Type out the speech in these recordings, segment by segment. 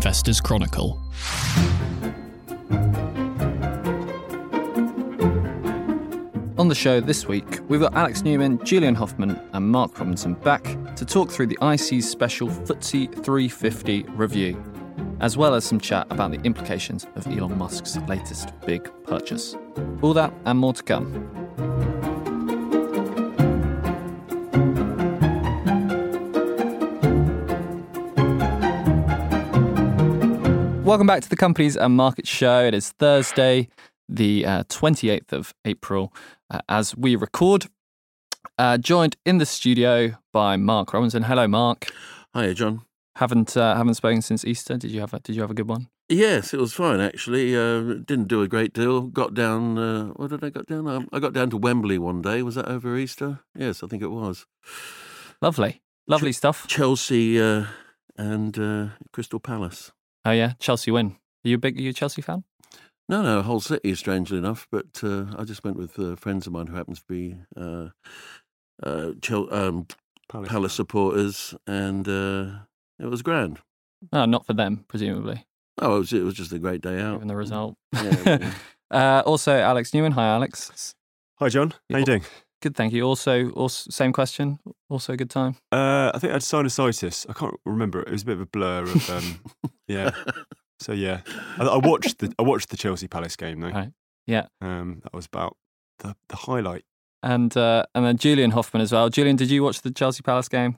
Investors Chronicle. On the show this week, we've got Alex Newman, Julian Hoffman, and Mark Robinson back to talk through the IC's special FTSE 350 review, as well as some chat about the implications of Elon Musk's latest big purchase. All that and more to come. Welcome back to the Companies and Markets Show. It is Thursday, the uh, 28th of April, uh, as we record. Uh, joined in the studio by Mark Robinson. Hello, Mark. Hiya, John. Haven't uh, haven't spoken since Easter. Did you have a Did you have a good one? Yes, it was fine actually. Uh, didn't do a great deal. Got down. Uh, what did I got down? Um, I got down to Wembley one day. Was that over Easter? Yes, I think it was. Lovely, lovely stuff. Chelsea uh, and uh, Crystal Palace. Oh yeah, Chelsea win. Are you a big? Are you a Chelsea fan? No, no, Hull City, strangely enough. But uh, I just went with uh, friends of mine who happens to be uh, uh, Chel- um, Palace. Palace supporters, and uh, it was grand. Oh, not for them, presumably, Oh, it was, it was just a great day out. given the result. Yeah, yeah. uh, also, Alex Newman. Hi, Alex. Hi, John. How you doing? Good, thank you. Also, also same question. Also, a good time. Uh, I think I had sinusitis. I can't remember. It was a bit of a blur. Of, um, yeah. So yeah, I, I watched the I watched the Chelsea Palace game though. Right. Yeah. Um, that was about the the highlight. And uh, and then Julian Hoffman as well. Julian, did you watch the Chelsea Palace game?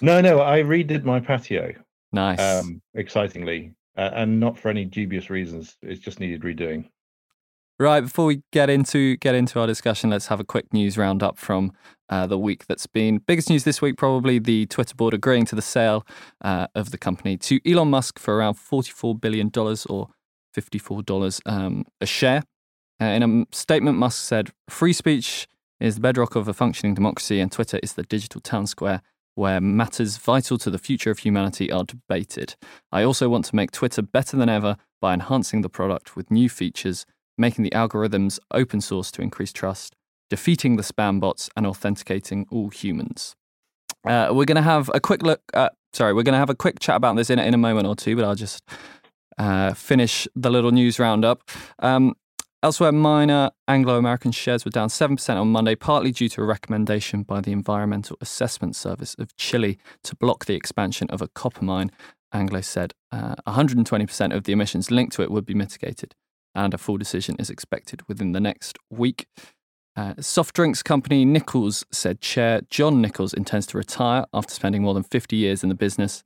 No, no, I redid my patio, Nice. um, excitingly, uh, and not for any dubious reasons. It just needed redoing. Right, before we get into get into our discussion, let's have a quick news roundup from uh, the week that's been. Biggest news this week, probably the Twitter board agreeing to the sale uh, of the company to Elon Musk for around $44 billion or $54 um, a share. Uh, in a statement, Musk said, Free speech is the bedrock of a functioning democracy, and Twitter is the digital town square where matters vital to the future of humanity are debated. I also want to make Twitter better than ever by enhancing the product with new features making the algorithms open source to increase trust, defeating the spam bots, and authenticating all humans. Uh, we're going to have a quick look. Uh, sorry, we're going to have a quick chat about this in, in a moment or two, but I'll just uh, finish the little news roundup. Um, elsewhere, miner Anglo American shares were down 7% on Monday, partly due to a recommendation by the Environmental Assessment Service of Chile to block the expansion of a copper mine. Anglo said uh, 120% of the emissions linked to it would be mitigated and a full decision is expected within the next week. Uh, soft drinks company Nichols said Chair John Nichols intends to retire after spending more than 50 years in the business.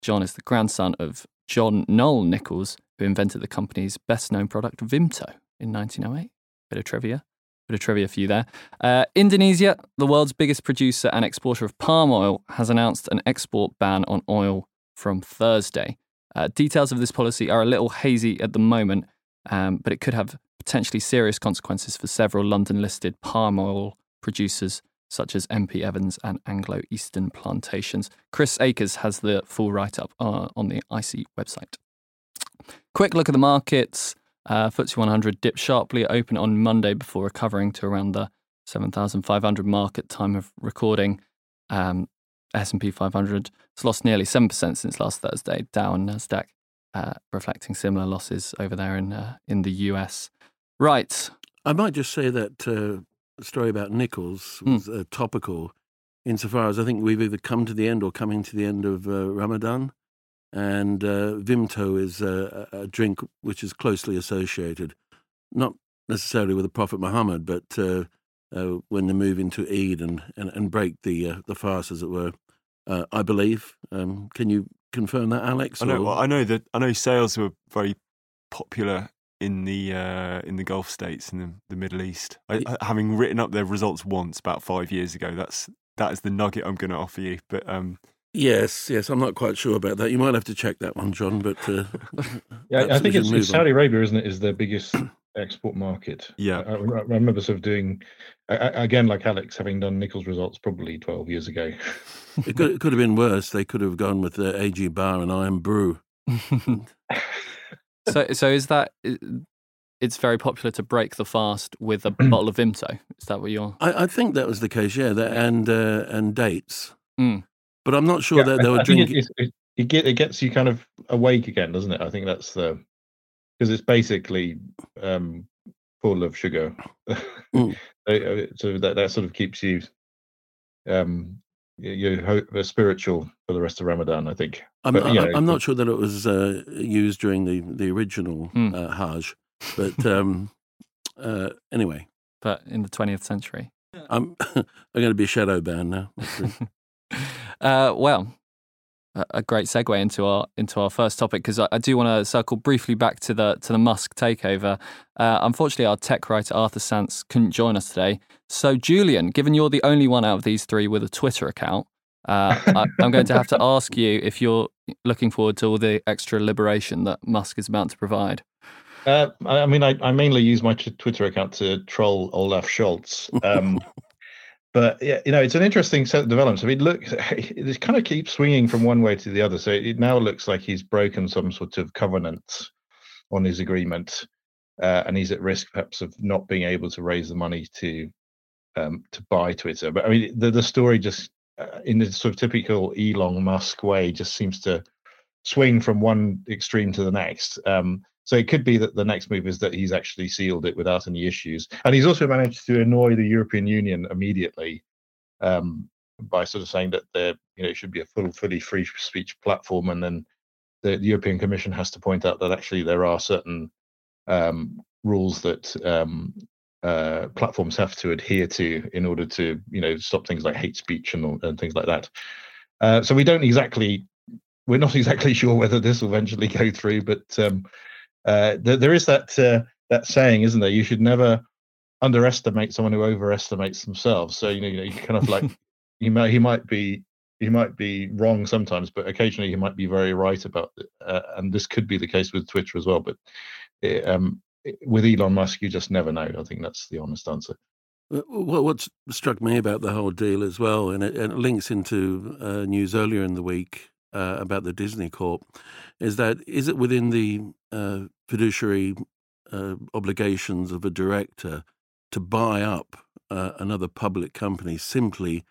John is the grandson of John Noel Nichols, who invented the company's best known product, Vimto, in 1908. Bit of trivia. Bit of trivia for you there. Uh, Indonesia, the world's biggest producer and exporter of palm oil, has announced an export ban on oil from Thursday. Uh, details of this policy are a little hazy at the moment, um, but it could have potentially serious consequences for several London listed palm oil producers such as MP Evans and Anglo Eastern Plantations. Chris Akers has the full write up uh, on the IC website. Quick look at the markets. Uh, FTSE 100 dipped sharply open on Monday before recovering to around the 7,500 mark at time of recording. Um, S&P 500 has lost nearly 7% since last Thursday. Dow and Nasdaq uh, reflecting similar losses over there in uh, in the US. Right. I might just say that uh, story about Nichols was uh, topical insofar as I think we've either come to the end or coming to the end of uh, Ramadan. And uh, Vimto is a, a drink which is closely associated, not necessarily with the Prophet Muhammad, but uh, uh, when they move into Eid and, and, and break the uh, the fast, as it were. Uh, I believe. Um, can you confirm that, Alex? I know. Well, I know that I know sales were very popular in the uh, in the Gulf states and the, the Middle East. I, I- having written up their results once about five years ago, that's that is the nugget I'm going to offer you. But um, Yes, yes, I'm not quite sure about that. You might have to check that one, John. But uh, Yeah, I think it's, it's. Saudi Arabia, isn't it? Is the biggest export market. Yeah. I, I I remember sort of doing I- I- again, like Alex, having done Nichols results probably twelve years ago. It could, it could have been worse. They could have gone with the AG Barr and Irn-Bru. so so is that it's very popular to break the fast with a bottle of Vimto? Is that what you're? I, I think that was the case, yeah. That, and uh, and dates, Mm. but I'm not sure Yeah, that I- they were I drinking. It's, it's, it it gets you kind of awake again, doesn't it? I think that's the because it's basically um, full of sugar. Mm. Uh, so that that sort of keeps you um you hope spiritual for the rest of Ramadan. I think. I'm, But, you know, I'm not sure that it was uh, used during the, the original Hmm. uh, Hajj, but um, uh, anyway, But in the 20th century. I'm I'm going to be shadow banned now. uh, well, a, great segue into our into our first topic because I, I do want to circle briefly back to the to the Musk takeover. Uh, unfortunately, our tech writer Arthur Sants couldn't join us today. So, Julian, given you're the only one out of these three with a Twitter account, uh, I, I'm going to have to ask you if you're looking forward to all the extra liberation that Musk is about to provide. Uh, I I mean, I, I mainly use my t- Twitter account to troll Olaf Scholz. Um, but yeah, you know, it's an interesting set of developments. I mean, look, it kind of keeps swinging from one way to the other. So it now looks like he's broken some sort of covenant on his agreement, uh, and he's at risk perhaps of not being able to raise the money to um, to buy Twitter. But I mean, the the story just uh, in the sort of typical Elon Musk way just seems to swing from one extreme to the next. Um, so it could be that the next move is that he's actually sealed it without any issues, and he's also managed to annoy the European Union immediately um, by sort of saying that there, you know, it should be a full, fully free speech platform, and then the, the European Commission has to point out that actually there are certain um, rules that um, uh, platforms have to adhere to in order to, you know, stop things like hate speech and, and things like that. Uh, so we don't exactly, we're not exactly sure whether this will eventually go through, but um, uh, there, there is that uh, that saying, isn't there? You should never underestimate someone who overestimates themselves. So you know, you know, you kind of like he might he might be he might be wrong sometimes, but occasionally he might be very right about it. Uh, and this could be the case with Twitter as well. But it, um, it- with Elon Musk, you just never know. I think that's the honest answer. Well, what struck me about the whole deal as well, and it, and it links into uh, news earlier in the week uh, about the Disney Corp, is that is it within the uh, fiduciary uh, obligations of a director to buy up uh, another public company simply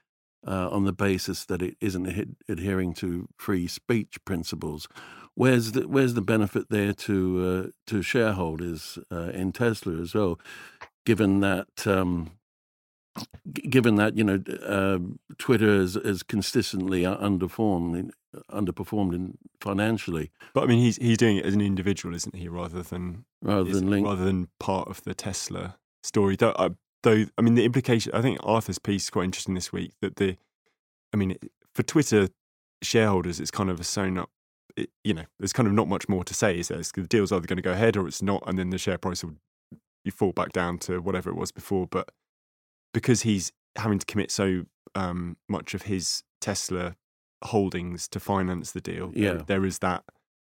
uh, on the basis that it isn't adhe- adhering to free speech principles? Where's the where's the benefit there to uh, to shareholders in Tesla as well? Given that um, given that you know uh, Twitter is, is consistently underperformed, underperformed in financially But I mean, he's he's doing it as an individual, isn't he, rather than rather than link. rather than part of the Tesla story. Though, I, though, I mean, the implication. I think Arthur's piece is quite interesting this week. That the, I mean, for Twitter shareholders, it's kind of a sewn up. It, you know, there's kind of not much more to say. Is there? It's- The deal's either going to go ahead or it's not, and then the share price will you fall back down to whatever it was before. But because he's having to commit so um, much of his Tesla holdings to finance the deal, there- Yeah. there is that.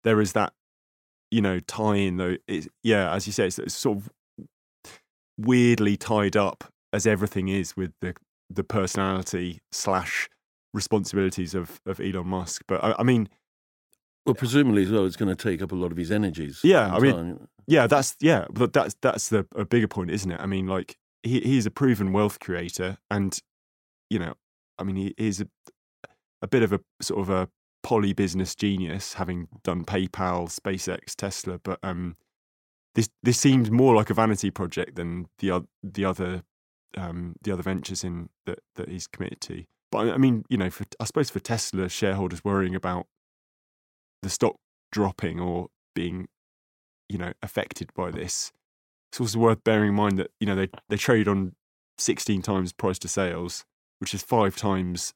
There is that you know, tie in though. It's, yeah, as you say, it's, it's sort of weirdly tied up as everything is with the the personality slash responsibilities of of Elon Musk. But I, I mean, Well, presumably as well, it's going to take up a lot of his energies. Yeah, I mean, time. yeah, that's yeah, but that's that's the a bigger point, isn't it? I mean, like he he's a proven wealth creator, and you know, I mean, he is a a bit of a sort of a poly business genius, having done PayPal, SpaceX, Tesla, but um, this this seems more like a vanity project than the the other um the other ventures in that that he's committed to. But I- mean, you know, for I suppose for Tesla shareholders worrying about the stock dropping or being you know affected by this it's also worth bearing in mind that you know they they trade on 16 times price to sales which is five times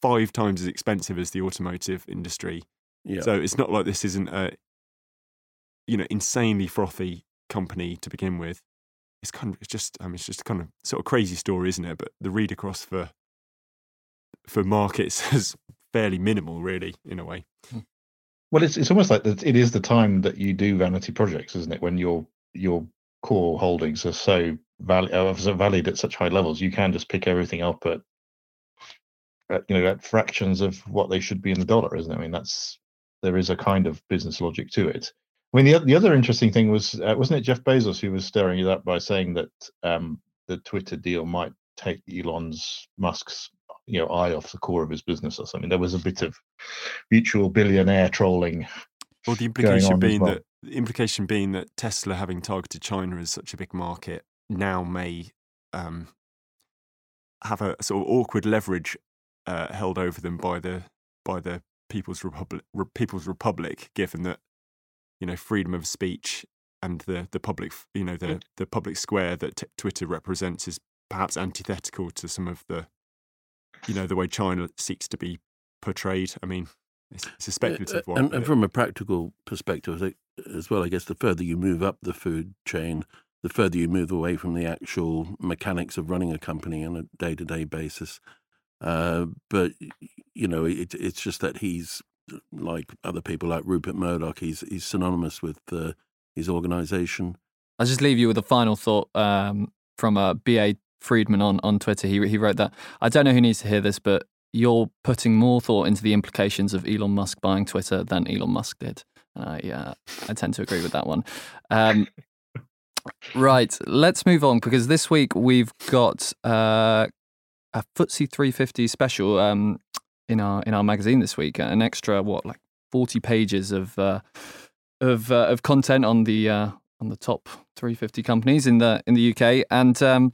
five times as expensive as the automotive industry yeah. so it's not like this isn't a you know insanely frothy company to begin with it's kind of it's just i mean it's just kind of sort of crazy story isn't it but the read across for for markets is fairly minimal really in a way hmm. Well, it's it's almost like that. It is the time that you do vanity projects, isn't it? When your your core holdings are so val- are uh, so valued at such high levels, you can just pick everything up at, at you know at fractions of what they should be in the dollar, isn't it? I mean, that's there is a kind of business logic to it. I mean, the the other interesting thing was uh, wasn't it Jeff Bezos who was stirring it up by saying that um, the Twitter deal might take Elon's Musk's you know eye off the core of his business or something. There was a bit of mutual billionaire trolling. Well, the implication being well. that the implication being that Tesla, having targeted China as such a big market, now may um, have a sort of awkward leverage uh, held over them by the by the People's Republic, People's Republic, given that you know freedom of speech and the the public you know the mm. the public square that t- Twitter represents is perhaps antithetical to some of the you know the way China seeks to be portrayed. I mean, it's, it's a speculative one. And, and, from a practical perspective as well, I guess the further you move up the food chain, the further you move away from the actual mechanics of running a company on a day to day basis. Uh, but you know, it, it's just that he's like other people, like Rupert Murdoch. He's he's synonymous with uh, his organisation. I'll just leave you with a final thought um, from a uh, BA Friedman on on Twitter. He he wrote that I don't know who needs to hear this, but you're putting more thought into the implications of Elon Musk buying Twitter than Elon Musk did. Uh, yeah, I tend to agree with that one. Um, right, let's move on because this week we've got uh, a FTSE 350 special um, in our in our magazine this week. An extra what like 40 pages of uh, of uh, of content on the uh, on the top 350 companies in the in the UK, and um,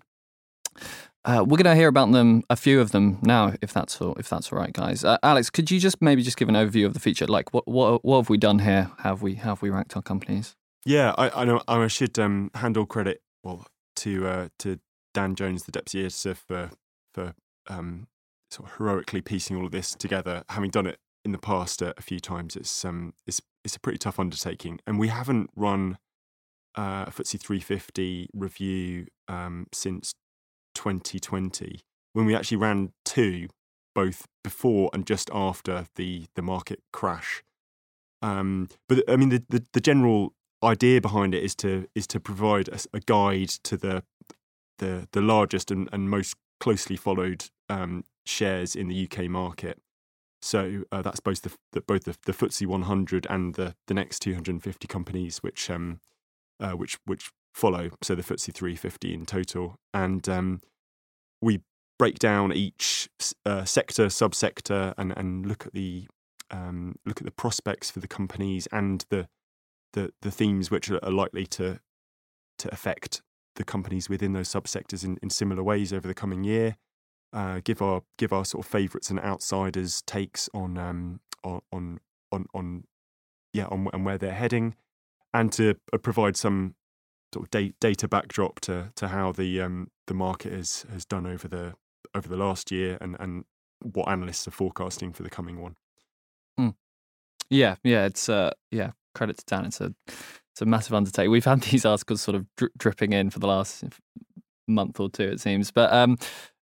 uh, we're going to hear about them, a few of them now, if that's all, if that's all right, guys. Uh, Alex, could you just maybe just give an overview of the feature? Like, what what what have we done here? Have we have we ranked our companies? Yeah, I, I know. I should um, hand all credit well to uh, to Dan Jones, the deputy editor, for for um, sort of heroically piecing all of this together. Having done it in the past a, a few times, it's um it's it's a pretty tough undertaking, and we haven't run uh, a FTSE 350 review um, since 2020 when we actually ran two, both before and just after the the market crash. Um, but I mean, the, the, the general idea behind it is to is to provide a, a guide to the the the largest and, and most closely followed um, shares in the UK market. So uh, that's both the, the both the, the FTSE 100 and the the next 250 companies, which um, uh, which which follow. So the FTSE 350 in total, and um, we break down each uh, sector, subsector, and and look at the um, look at the prospects for the companies and the the the themes which are likely to to affect the companies within those subsectors in, in similar ways over the coming year. Uh, give our give our sort of favourites and outsiders takes on um, on on on, yeah on, on where they're heading, and to uh, provide some sort of da- data backdrop to to how the um, the market has has done over the over the last year and and what analysts are forecasting for the coming one. Mm. Yeah, yeah, it's uh, yeah. Credit to Dan. It's a it's a massive undertaking. We've had these articles sort of dri- dripping in for the last month or two, it seems. But um,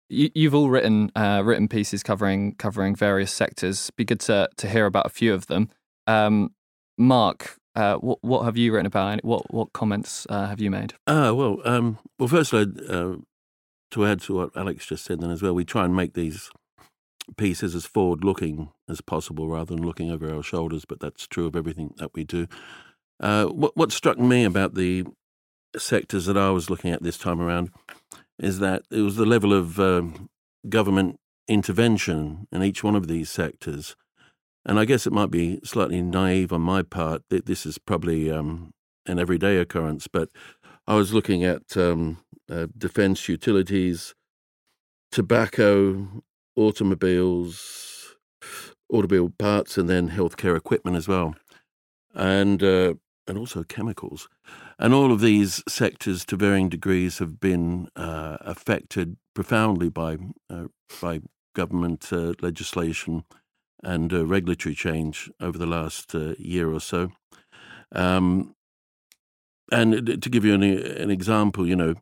you, have all written uh, written pieces covering covering various sectors. Be good to to hear about a few of them. Um, Mark, uh, what what have you written about? What what comments uh, have you made? Ah, well, um, well, firstly, uh, to add to what Alex just said, then as well, we try and make these pieces as forward looking as possible rather than looking over our shoulders. But that's true of everything that we do. Uh, what what struck me about the sectors that I was looking at this time around is that it was the level of um, government intervention in each one of these sectors. And I guess it might be slightly naive on my part that this is probably um, an everyday occurrence, but I was looking at um, uh, defense utilities, tobacco, automobiles, automobile parts, and then healthcare equipment as well, and uh, and also chemicals, and all of these sectors to varying degrees have been uh, affected profoundly by uh, by government uh, legislation and uh, regulatory change over the last uh, year or so. Um, and to give you an, an example, you know,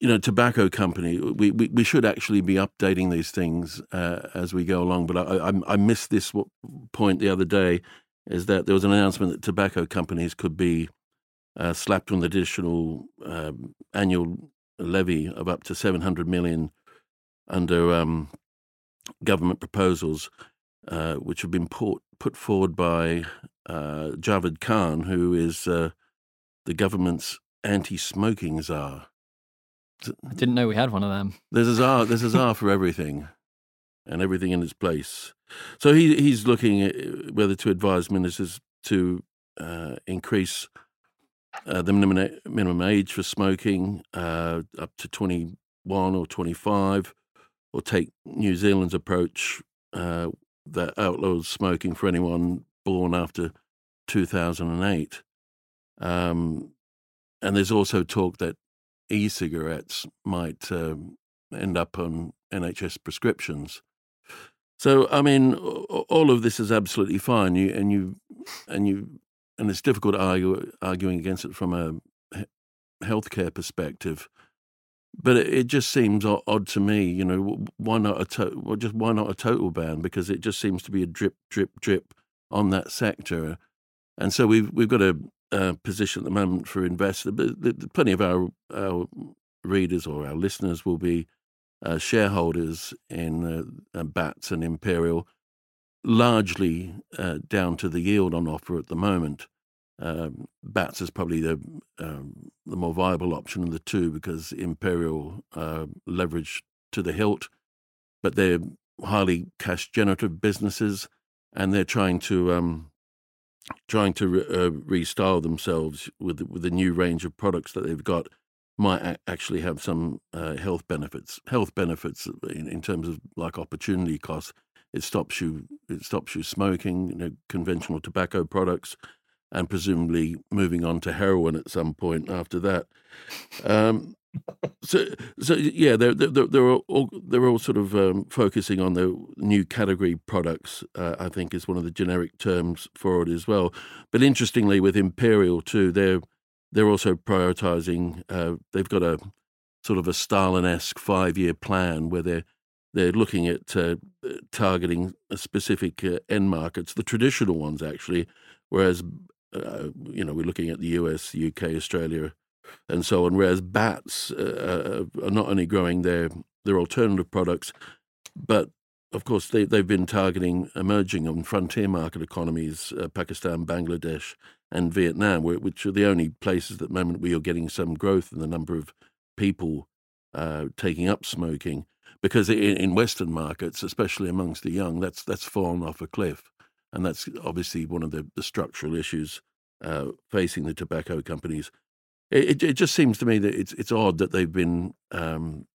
you know, tobacco company, we, we, we should actually be updating these things uh, as we go along. But I, I, I missed this point the other day is that there was an announcement that tobacco companies could be uh, slapped with an additional um, annual levy of up to 700 million under um, government proposals, uh, which have been put, put forward by uh, Javed Khan, who is uh, the government's anti smoking czar. I didn't know we had one of them. There's a czar. There's a czar for everything, and everything in its place. So he he's looking at whether to advise ministers to uh, increase uh, the minimum minimum age for smoking uh, up to 21 or 25, or take New Zealand's approach uh, that outlaws smoking for anyone born after 2008. Um, and there's also talk that e-cigarettes might um, end up on NHS prescriptions. So, I mean, all of this is absolutely fine. You and you and you and it's difficult argue arguing against it from a healthcare perspective. But it, it just seems odd to me. You know, why not a to- well, just why not a total ban? Because it just seems to be a drip, drip, drip on that sector. And so we've we've got a, a position at the moment for investors. But plenty of our, our readers or our listeners will be uh, shareholders in uh, Bats and Imperial, largely uh, down to the yield on offer at the moment. Um, Bats is probably the um, the more viable option of the two because Imperial uh, leverage to the hilt, but they're highly cash generative businesses, and they're trying to um, trying to re- uh, restyle themselves with with a new range of products that they've got might actually have some uh, health benefits. Health benefits in, in terms of like opportunity costs. It stops you. It stops you smoking. You know, conventional tobacco products and presumably moving on to heroin at some point after that. Um, so, so yeah, they're they're, they're all they're all sort of um, focusing on the new category products. Uh, I think is one of the generic terms for it as well. But interestingly, with Imperial too, they're they're also prioritizing. Uh, they've got a sort of a Stalin-esque five-year plan where they're they're looking at uh, targeting specific uh, end markets, the traditional ones actually, whereas uh, you know, we're looking at the US, UK, Australia, and so on. Whereas bats uh, uh, are not only growing their their alternative products, but of course they they've been targeting emerging and frontier market economies, uh, Pakistan, Bangladesh, and Vietnam, which are the only places at the moment where you're getting some growth in the number of people uh, taking up smoking. Because in, Western markets, especially amongst the young, that's that's fallen off a cliff and that's obviously one of the, the structural issues uh, facing the tobacco companies. It, it, just seems to me that it's it's odd that they've been, um,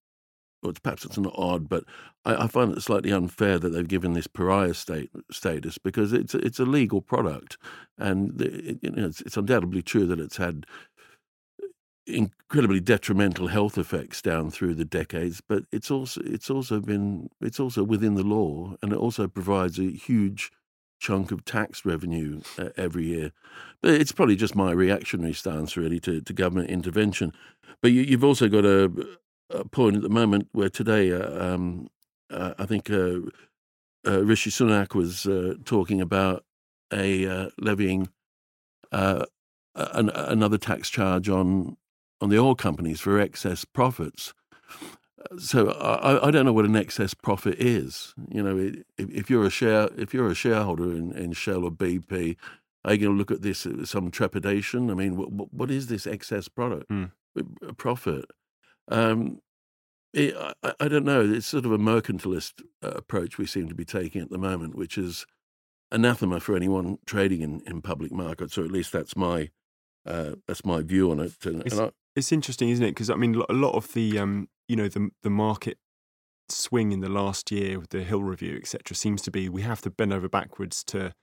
perhaps it's not odd, but I, I, find it slightly unfair that they've given this pariah state, status because it's it's a legal product, and it, you know, it's, it's undoubtedly true that it's had incredibly detrimental health effects down through the decades, but it's also it's also been it's also within the law, and it also provides a huge chunk of tax revenue uh, every year. But it's probably just my reactionary stance, really, to, to government intervention. But you, have also got a, point at the moment where today, uh, um, uh, I think uh, uh, Rishi Sunak was uh, talking about a levying an, another tax charge on on the oil companies for excess profits so I, I, don't know what an excess profit is. You know, if, if you're a share, if you're a shareholder in, in, Shell or BP, are you going to look at this with some trepidation? I mean, what, what is this excess product mm. profit? Um, it, I, I, don't know. It's sort of a mercantilist uh, approach we seem to be taking at the moment, which is anathema for anyone trading in, in public markets, or at least that's my uh, that's my view on it. And, it's, and I, it's interesting, isn't it? Because I mean, a lot of the um, you know the the market swing in the last year with the Hill review, etc., seems to be we have to bend over backwards to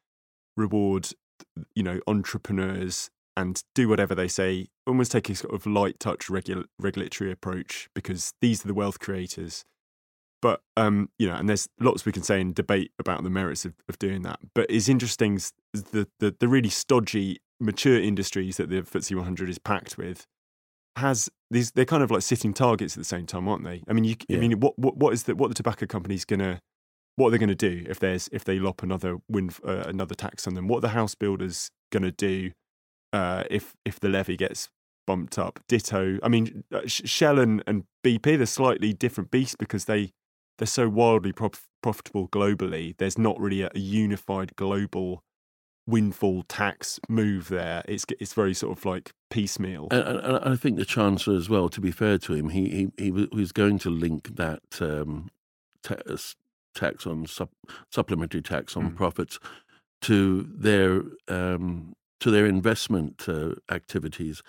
reward you know entrepreneurs and do whatever they say. Almost take a sort of light touch regula- regulatory approach because these are the wealth creators. But um, you know, and there's lots we can say and debate about the merits of, of doing that. But it's interesting the, the the really stodgy mature industries that the FTSE 100 is packed with has these they're kind of like sitting targets at the same time, aren't they? I mean, you, yeah. I mean, what, what what is the what the tobacco company's gonna what are they going to do if there's if they lop another wind uh, another tax on them? What are the house builders going to do uh, if if the levy gets bumped up? Ditto. I mean, uh, Shell and, and BP they're slightly different beasts because they they're so wildly prof- profitable globally. There's not really a, a unified global windfall tax move there. It's it's very sort of like piecemeal. And, and I think the chancellor as well. To be fair to him, he he, he was going to link that um, tax on supplementary tax on mm. profits to their um, to their investment uh, activities.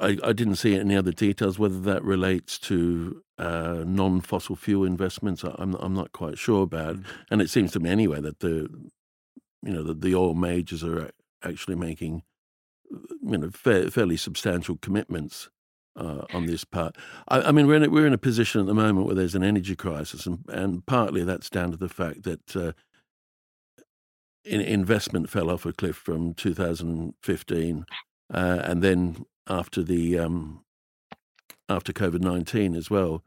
I, I, didn't see any other details whether that relates to uh, non-fossil fuel investments. I'm I'm not quite sure about, mm. and it seems to me anyway that the you know the, the oil majors are actually making you know fa- fairly substantial commitments uh, on this part. I, I, mean, we're in a, we're in a position at the moment where there's an energy crisis, and, and partly that's down to the fact that uh, investment fell off a cliff from 2015, uh, and then after the um, after COVID 19 as well.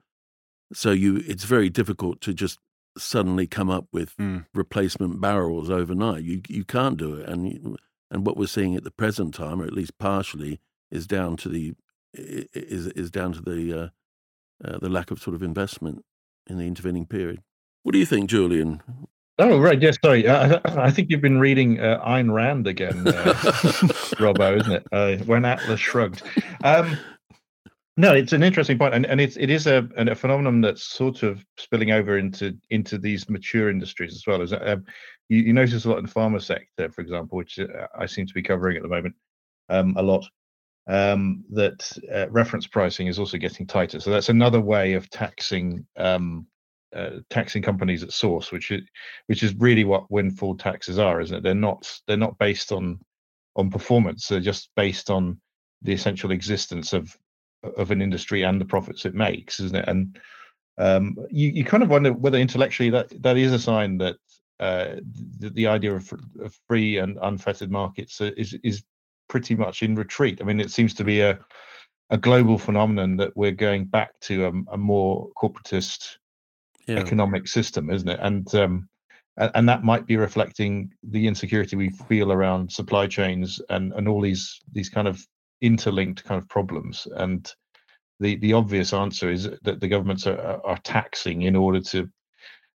So you, it's very difficult to just suddenly come up with mm. replacement barrels overnight. You you can't do it, and and what we're seeing at the present time, or at least partially, is down to the is is down to the uh, uh, the lack of sort of investment in the intervening period. What do you think, Julian? Oh right, yes. Sorry, I, I think you've been reading uh, Ayn Rand again, uh, Robbo, isn't it? Uh, when Atlas shrugged. Um, no, it's an interesting point, and, and it's it is a, a phenomenon that's sort of spilling over into into these mature industries as well. As um, you, you, notice a lot in the pharma sector, for example, which uh, I seem to be covering at the moment um, a lot. Um, that uh, reference pricing is also getting tighter, so that's another way of taxing um, uh, taxing companies at source, which is which is really what windfall taxes are, isn't it? They're not they're not based on on performance; they're just based on the essential existence of of an industry and the profits it makes, isn't it? And um, you you kind of wonder whether intellectually that that is a sign that uh, the, the, idea of, of, free and unfettered markets is is pretty much in retreat. I mean, it seems to be a a global phenomenon that we're going back to a, a more corporatist yeah. economic system, isn't it? And um, and that might be reflecting the insecurity we feel around supply chains and and all these these kind of interlinked kind of problems. And the the obvious answer is that the governments are, are taxing in order to,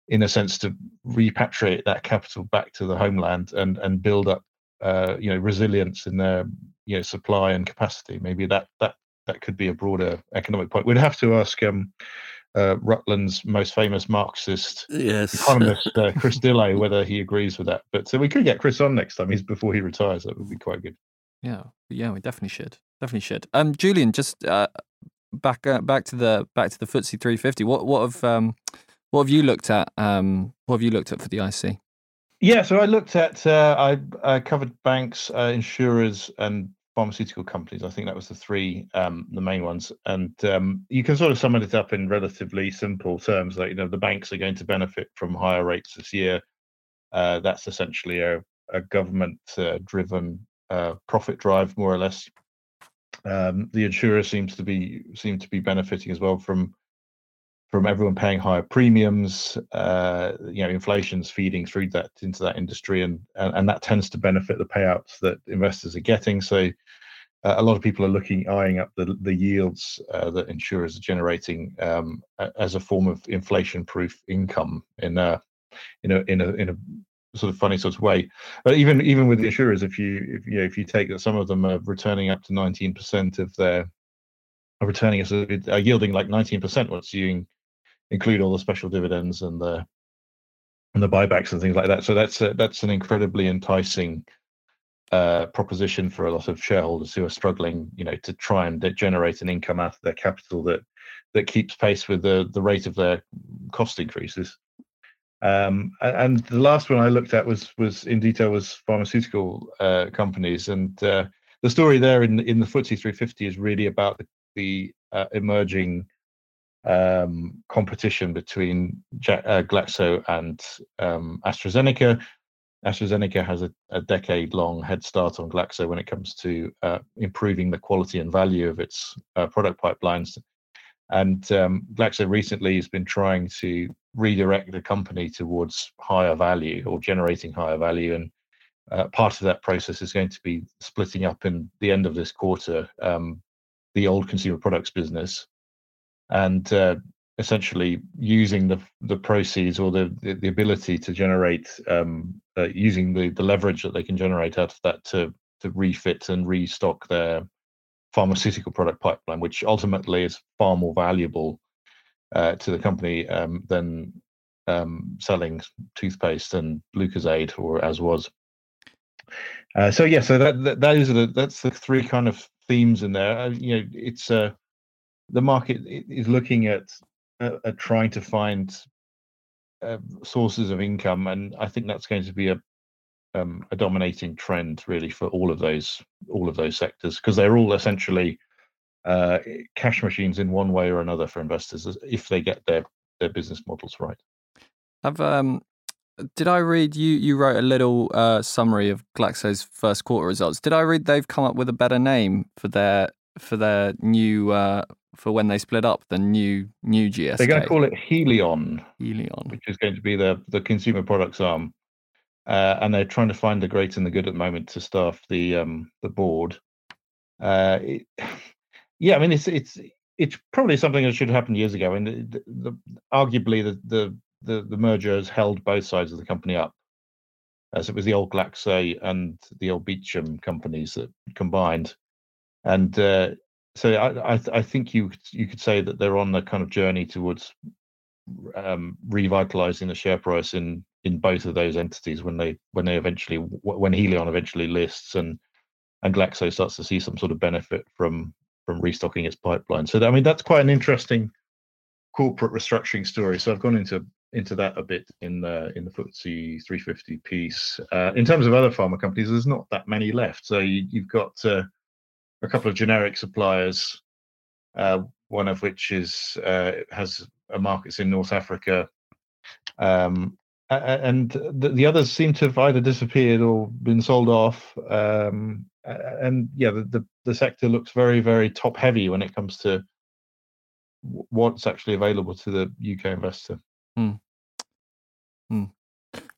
in a sense, to repatriate that capital back to the homeland and and build up, uh, you know, resilience in their you know supply and capacity. Maybe that that that could be a broader economic point. We'd have to ask. Um, uh, Rutland's most famous Marxist yes. economist, uh, Chris Dillow, whether he agrees with that. But so uh, we could get Chris on next time. He's before he retires. That would be quite good. Yeah, yeah, we definitely should. Definitely should. Um, Julian, just uh, back uh, back to the back to the FTSE 350. What what have um, what have you looked at? Um, what have you looked at for the IC? Yeah, so I looked at uh, I, I covered banks, uh, insurers, and pharmaceutical companies. I think that was the three um, the main ones, and um, you can sort of sum it up in relatively simple terms. Like you know, the banks are going to benefit from higher rates this year. Uh, that's essentially a, a government-driven uh, profit drive, more or less. Um, the insurer seems to be seem to be benefiting as well from from everyone paying higher premiums. Uh, you know, inflation's feeding through that into that industry, and, and and that tends to benefit the payouts that investors are getting. So, uh, a lot of people are looking eyeing up the the yields uh, that insurers are generating um, as a form of inflation-proof income in a in a in a in a sort of funny sort of way. But even even with the insurers, if you if you know, if you take that some of them are returning up to 19% of their are returning as are yielding like 19% once you include all the special dividends and the and the buybacks and things like that. So that's a, that's an incredibly enticing uh, proposition for a lot of shareholders who are struggling, you know, to try and generate an income out of their capital that that keeps pace with the the rate of their cost increases. Um, and the last one I looked at was was in detail was pharmaceutical uh, companies, and uh, the story there in in the FTSE 350 is really about the, the uh, emerging um, competition between uh, Glaxo and um, AstraZeneca. AstraZeneca has a, a decade-long head start on Glaxo when it comes to uh, improving the quality and value of its uh, product pipelines. And um, Glaxo recently has been trying to redirect the company towards higher value or generating higher value. And uh, part of that process is going to be splitting up in the end of this quarter um, the old consumer products business and uh, essentially using the the proceeds or the the, the ability to generate um, uh, using the the leverage that they can generate out of that to to refit and restock their pharmaceutical product pipeline, which ultimately is far more valuable uh, to the company um, than um, selling toothpaste and Lucozade or as was. Uh, so yeah, so that, that those are the that's the three kind of themes in there. Uh, you know, it's uh, the market is looking at uh, at trying to find uh, sources of income, and I think that's going to be a um, a dominating trend really for all of those all of those sectors because they're all essentially uh, cash machines in one way or another for investors if they get their their business models right. Have um, did I read you? You wrote a little uh, summary of Glaxo's first quarter results. Did I read they've come up with a better name for their for their new uh, for when they split up the new new GSK? They're going to call it Haleon. Haleon, which is going to be the the consumer products arm uh, and they're trying to find the great and the good at the moment to staff the um, the board. Uh, it, yeah, I mean it's it's it's probably something that should have happened years ago, and the, the, arguably the, the the the merger has held both sides of the company up. As it was the old Glaxo and the old Beecham companies that combined, and uh, so I, I, I think you you could say that they're on the kind of journey towards um, revitalizing the share price in in both of those entities when they when they eventually when Haleon eventually lists and and Glaxo starts to see some sort of benefit from from restocking its pipeline. So I mean that's quite an interesting corporate restructuring story. So I've gone into into that a bit in the in the FTSE 350 piece. Uh, in terms of other pharma companies, there's not that many left. So you, have got uh, a couple of generic suppliers, uh, one of which is uh, has a markets in North Africa, um, and the, the, others seem to have either disappeared or been sold off. Um, and yeah, the, the, the sector looks very very top heavy when it comes to what's actually available to the UK investor. Hmm. Hmm.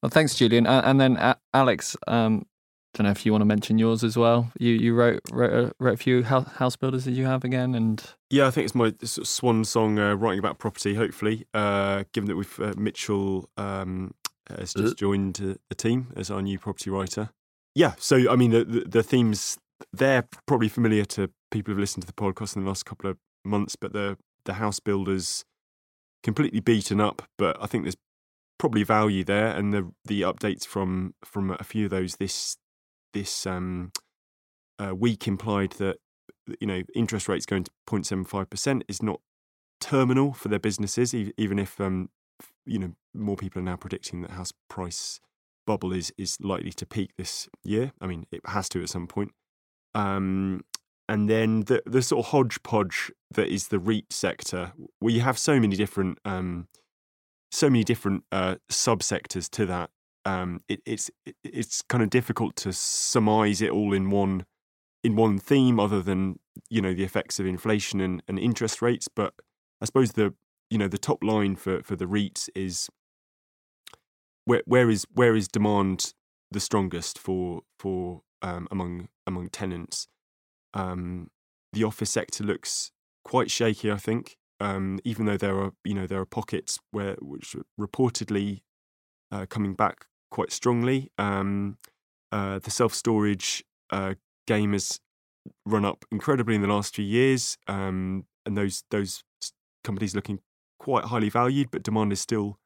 Well, thanks, Julian. and then Alex, um, don't know if you want to mention yours as well. You you wrote wrote a, wrote a few house builders that you have again, and yeah, I think it's my sort of swan song uh, writing about property. Hopefully, uh, given that we've uh, Mitchell um, has just joined the team as our new property writer. Yeah, so I mean the, the, the themes they're probably familiar to people who've listened to the podcast in the last couple of months, but the the house builders completely beaten up, but I think there's probably value there, and the the updates from from a few of those this this um, uh, week implied that you know interest rates going to 0.75% is not terminal for their businesses, even if um, you know more people are now predicting that house price bubble is is likely to peak this year. I mean, it has to at some point. Um, and then the the sort of hodgepodge that is the REIT sector, where you have so many different um, so many different uh, subsectors to that um, it, it's it, it's kind of difficult to surmise it all in one in one theme, other than you know the effects of inflation and, and interest rates. But I suppose the you know the top line for for the REITs is where where is where is demand the strongest for for um, among among tenants. Um, the office sector looks quite shaky, I think. Um, even though there are you know there are pockets where which reportedly uh, coming back quite strongly. Um, uh, the self storage uh, game has run up incredibly in the last few years, um, and those those companies looking quite highly valued, but demand is still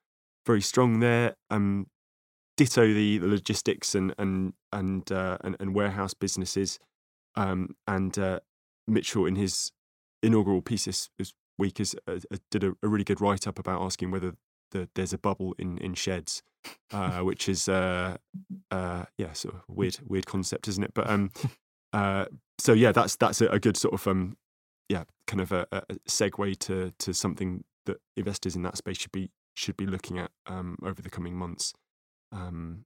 very strong there. Um, ditto the, the logistics and and and, uh, and, and warehouse businesses, um, and uh, Mitchell in his inaugural piece this, this week is, uh, uh did a, a, really good write up about asking whether the, there's a bubble in in sheds uh, which is uh, uh, yeah, sort of weird weird concept, isn't it? But um, uh, so yeah, that's that's a, a, good sort of um, yeah, kind of a, a, segue to to something that investors in that space should be should be looking at um, over the coming months. Um,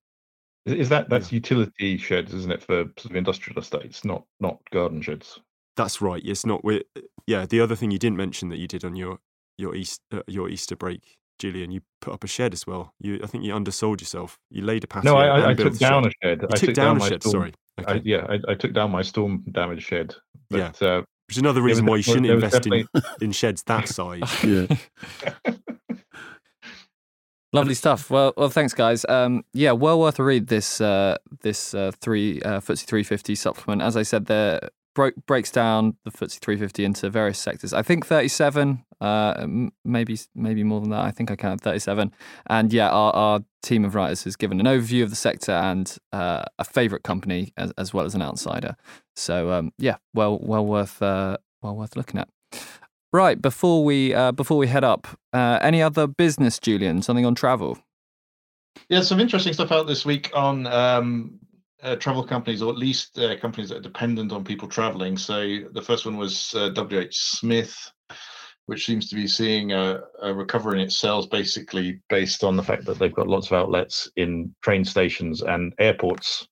is that that's yeah. utility sheds, isn't it, for sort of industrial estates, not not garden sheds? That's right. It's not. Yeah. The other thing you didn't mention that you did on your your East uh, your Easter break Julian, you put up a shed as well. You, I think you undersold yourself. You laid a patio. No, I, I took down a shed. You I took, down, down, a shed. Storm, sorry. Okay. I, yeah, I, I, took down my storm damage shed. But, yeah. Uh, Which is another reason there why you shouldn't invest there was in, in sheds that size. Yeah. Lovely stuff. Well, well, thanks, guys. Um, yeah, well worth a read. This uh, this uh, three uh, FTSE 350 supplement. As I said, there breaks down the FTSE 350 into various sectors. I think 37, uh, maybe maybe more than that. I think I counted 37. And yeah, our, our team of writers has given an overview of the sector and uh, a favourite company as, as well as an outsider. So um, yeah, well well worth uh, well worth looking at. Right before we uh, before we head up, uh, any other business, Julian? Something on travel? Yeah, some interesting stuff out this week on um, uh, travel companies, or at least uh, companies that are dependent on people traveling. So the first one was uh, WH Smith, which seems to be seeing a, a recovery in its sales, basically based on the fact that they've got lots of outlets in train stations and airports,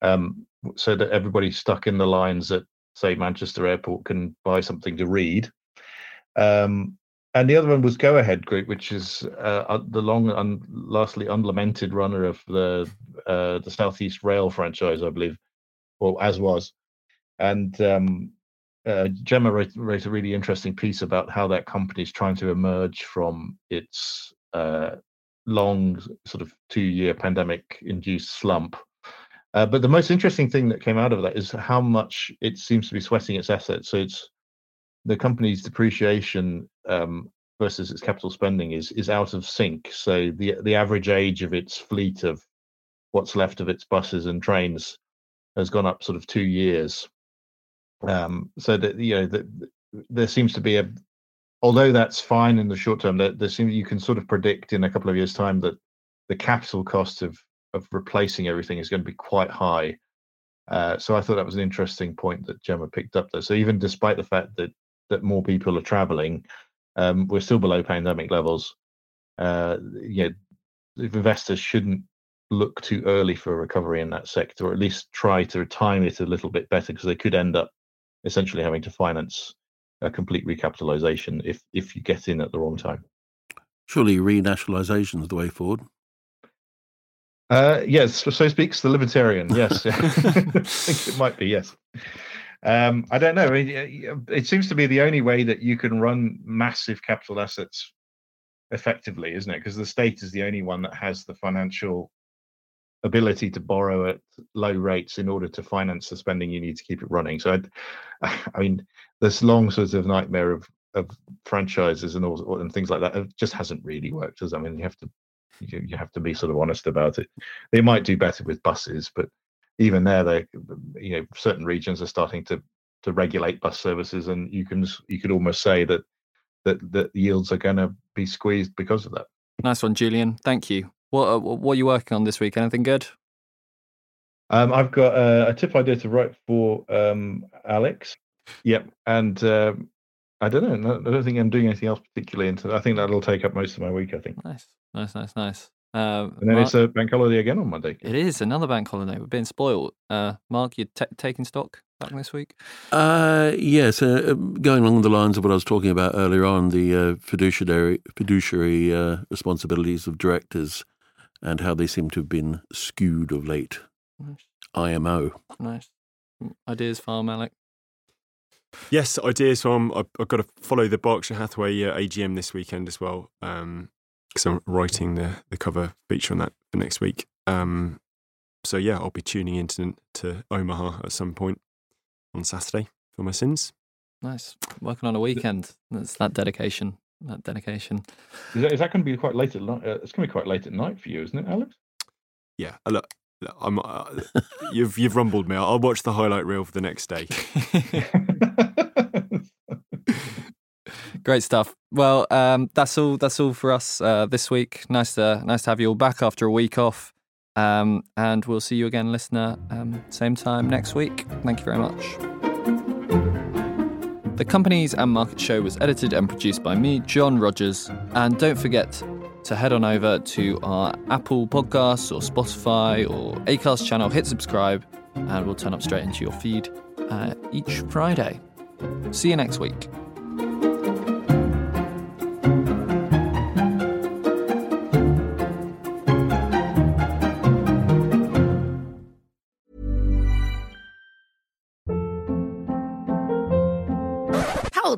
um, so that everybody stuck in the lines at say Manchester Airport can buy something to read. Um, and the other one was Go Ahead Group, which is uh, the long and lastly unlamented runner of the uh, the Southeast Rail franchise, I believe, or as was. And um, uh, Gemma wrote, wrote a really interesting piece about how that company is trying to emerge from its uh, long, sort of two-year pandemic-induced slump. Uh, but the most interesting thing that came out of that is how much it seems to be sweating its assets. So it's the company's depreciation um, versus its capital spending is is out of sync. So the the average age of its fleet of what's left of its buses and trains has gone up sort of two years. Um, so that you know that there seems to be a although that's fine in the short term, that there seems you can sort of predict in a couple of years' time that the capital cost of of replacing everything is going to be quite high. Uh, so I thought that was an interesting point that Gemma picked up there. So even despite the fact that that more people are traveling, um, we're still below pandemic levels. Uh, yeah, investors shouldn't look too early for a recovery in that sector, or at least try to time it a little bit better, because they could end up essentially having to finance a complete recapitalization if if you get in at the wrong time. Surely renationalisation is the way forward. Uh, yes, so speaks the libertarian. Yes, I think it might be. Yes, um, I don't know. I mean, It seems to be the only way that you can run massive capital assets effectively, isn't it? Because the state is the only one that has the financial ability to borrow at low rates in order to finance the spending you need to keep it running. So, I, I mean, this long sort of nightmare of of franchises and all and things like that it just hasn't really worked. As? I mean, you have to you, you have to be sort of honest about it. They might do better with buses, but even there, they you know certain regions are starting to to regulate bus services, and you can you could almost say that that that yields are going to be squeezed because of that. Nice one, Julian. Thank you. What uh, what are you working on this week? Anything good? Um, I've got uh, a tip idea to write for um, Alex. Yep, and um, I don't know. I don't think I'm doing anything else particularly into. I think that'll take up most of my week. I think, Nice, nice, nice, nice. Uh, and then Mark- it's a bank holiday again on Monday. it is another bank holiday. We're being spoiled. Uh, Mark, you ta taking stock back this week? Uh, yes, uh, um, going along the lines of what I was talking about earlier on, the uh, fiduciary fiduciary uh, responsibilities of directors and how they seem to have been skewed of late. Nice, IMO. nice. Ideas, farm, Alec. Yes, ideas. So I'm, I've, I've got to follow the Berkshire Hathaway uh, AGM this weekend as well, because I'm writing the the cover feature on that for next week. Um, so yeah, I'll be tuning into to Omaha at some point on Saturday for my sins. Nice Working on a weekend. That's that dedication. That dedication. Is that, is that going to be quite late at night? Uh, it's going to be quite late at night for you, isn't it, Alex? Yeah, uh, look, look, I'm. Uh, you've you've rumbled me. I'll watch the highlight reel for the next day. Great stuff. Well, um, that's all. That's all for us uh, this week. Nice to nice to have you all back after a week off. Um, and we'll see you again, listener, um, same time next week. Thank you very much. The Companies and Market Show was edited and produced by me, John Rogers. And don't forget to head on over to our Apple Podcasts or Spotify or Acast channel, hit subscribe, and we'll turn up straight into your feed uh, each Friday. See you next week.